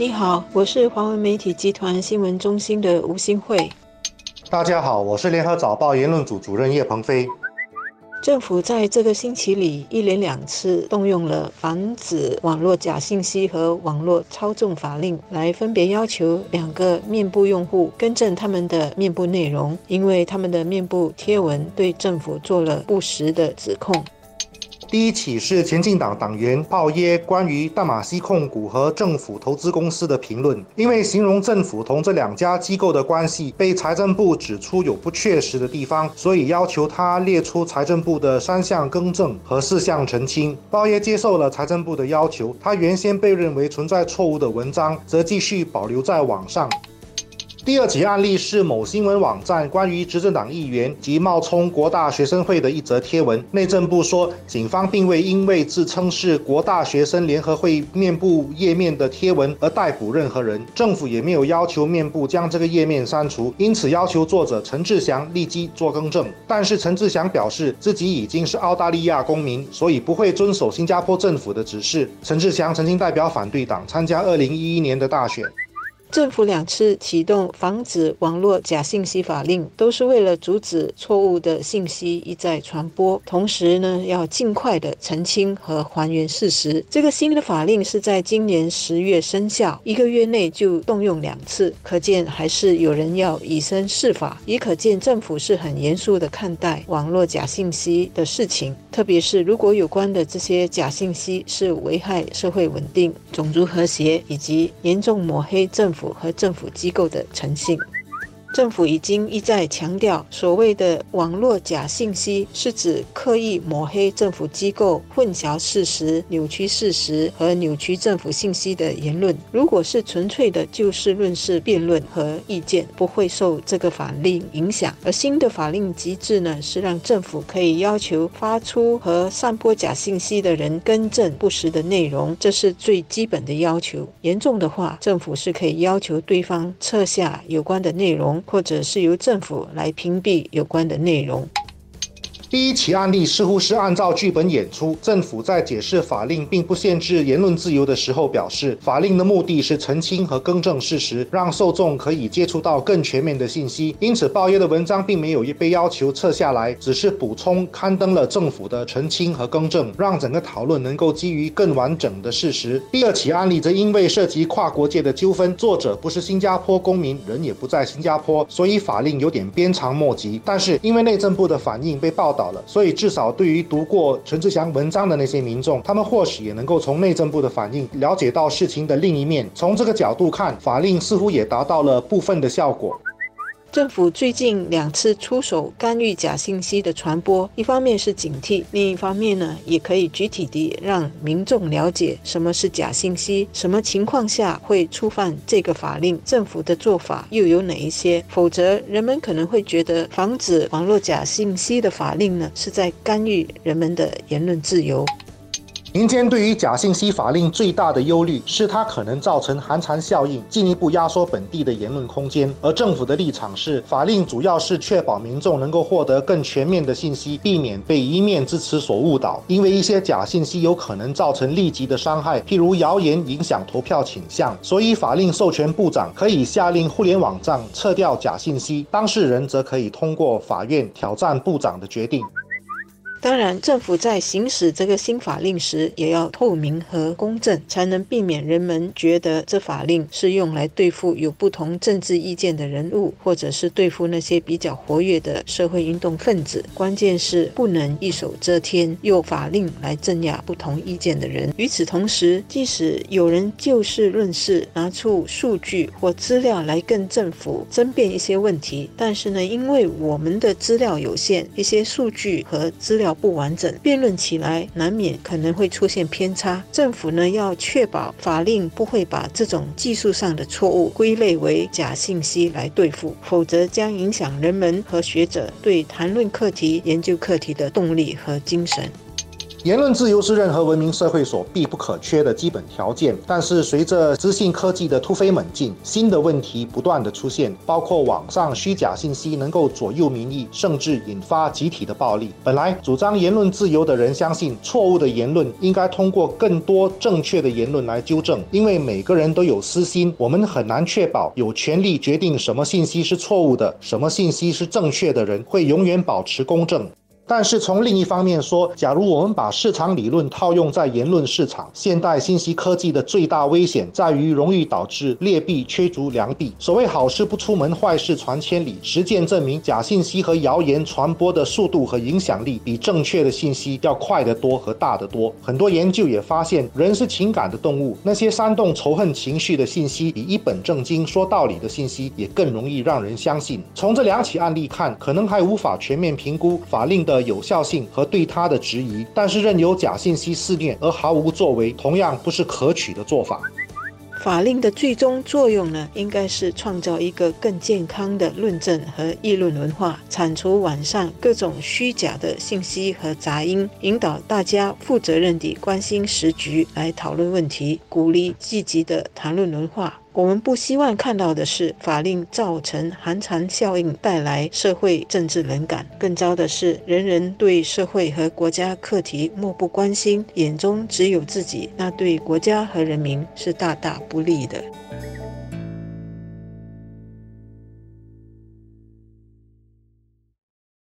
你好，我是华文媒体集团新闻中心的吴新慧。大家好，我是联合早报言论组主任叶鹏飞。政府在这个星期里一连两次动用了防止网络假信息和网络操纵法令，来分别要求两个面部用户更正他们的面部内容，因为他们的面部贴文对政府做了不实的指控。第一起是前进党党员鲍耶关于大马西控股和政府投资公司的评论，因为形容政府同这两家机构的关系被财政部指出有不确实的地方，所以要求他列出财政部的三项更正和四项澄清。鲍耶接受了财政部的要求，他原先被认为存在错误的文章则继续保留在网上。第二起案例是某新闻网站关于执政党议员及冒充国大学生会的一则贴文。内政部说，警方并未因为自称是国大学生联合会面部页面的贴文而逮捕任何人，政府也没有要求面部将这个页面删除，因此要求作者陈志祥立即做更正。但是陈志祥表示自己已经是澳大利亚公民，所以不会遵守新加坡政府的指示。陈志祥曾经代表反对党参加2011年的大选。政府两次启动防止网络假信息法令，都是为了阻止错误的信息一再传播，同时呢，要尽快的澄清和还原事实。这个新的法令是在今年十月生效，一个月内就动用两次，可见还是有人要以身试法，也可见政府是很严肃的看待网络假信息的事情。特别是如果有关的这些假信息是危害社会稳定、种族和谐以及严重抹黑政府。符合政府机构的诚信。政府已经一再强调，所谓的网络假信息是指刻意抹黑政府机构、混淆事实、扭曲事实和扭曲政府信息的言论。如果是纯粹的就事论事辩论和意见，不会受这个法令影响。而新的法令机制呢，是让政府可以要求发出和散播假信息的人更正不实的内容，这是最基本的要求。严重的话，政府是可以要求对方撤下有关的内容。或者是由政府来屏蔽有关的内容。第一起案例似乎是按照剧本演出。政府在解释法令并不限制言论自由的时候，表示法令的目的是澄清和更正事实，让受众可以接触到更全面的信息。因此，报业的文章并没有被要求撤下来，只是补充刊登了政府的澄清和更正，让整个讨论能够基于更完整的事实。第二起案例则因为涉及跨国界的纠纷，作者不是新加坡公民，人也不在新加坡，所以法令有点鞭长莫及。但是因为内政部的反应被报道。了，所以至少对于读过陈志祥文章的那些民众，他们或许也能够从内政部的反应了解到事情的另一面。从这个角度看，法令似乎也达到了部分的效果。政府最近两次出手干预假信息的传播，一方面是警惕，另一方面呢，也可以具体地让民众了解什么是假信息，什么情况下会触犯这个法令，政府的做法又有哪一些？否则，人们可能会觉得防止网络假信息的法令呢，是在干预人们的言论自由。民间对于假信息法令最大的忧虑是它可能造成寒蝉效应，进一步压缩本地的言论空间。而政府的立场是，法令主要是确保民众能够获得更全面的信息，避免被一面之词所误导。因为一些假信息有可能造成立即的伤害，譬如谣言影响投票倾向，所以法令授权部长可以下令互联网站撤掉假信息，当事人则可以通过法院挑战部长的决定。当然，政府在行使这个新法令时，也要透明和公正，才能避免人们觉得这法令是用来对付有不同政治意见的人物，或者是对付那些比较活跃的社会运动分子。关键是不能一手遮天，用法令来镇压不同意见的人。与此同时，即使有人就事论事，拿出数据或资料来跟政府争辩一些问题，但是呢，因为我们的资料有限，一些数据和资料。不完整，辩论起来难免可能会出现偏差。政府呢要确保法令不会把这种技术上的错误归类为假信息来对付，否则将影响人们和学者对谈论课题、研究课题的动力和精神。言论自由是任何文明社会所必不可缺的基本条件，但是随着资讯科技的突飞猛进，新的问题不断的出现，包括网上虚假信息能够左右民意，甚至引发集体的暴力。本来主张言论自由的人相信，错误的言论应该通过更多正确的言论来纠正，因为每个人都有私心，我们很难确保有权利决定什么信息是错误的，什么信息是正确的人会永远保持公正。但是从另一方面说，假如我们把市场理论套用在言论市场，现代信息科技的最大危险在于容易导致劣币驱逐良币。所谓好事不出门，坏事传千里。实践证明，假信息和谣言传播的速度和影响力比正确的信息要快得多和大得多。很多研究也发现，人是情感的动物，那些煽动仇恨情绪的信息，比一本正经说道理的信息也更容易让人相信。从这两起案例看，可能还无法全面评估法令的。有效性和对他的质疑，但是任由假信息肆虐而毫无作为，同样不是可取的做法。法令的最终作用呢，应该是创造一个更健康的论证和议论文化，铲除网上各种虚假的信息和杂音，引导大家负责任地关心时局来讨论问题，鼓励积极的谈论文化。我们不希望看到的是法令造成寒蝉效应，带来社会政治冷感。更糟的是，人人对社会和国家课题漠不关心，眼中只有自己，那对国家和人民是大大不利的。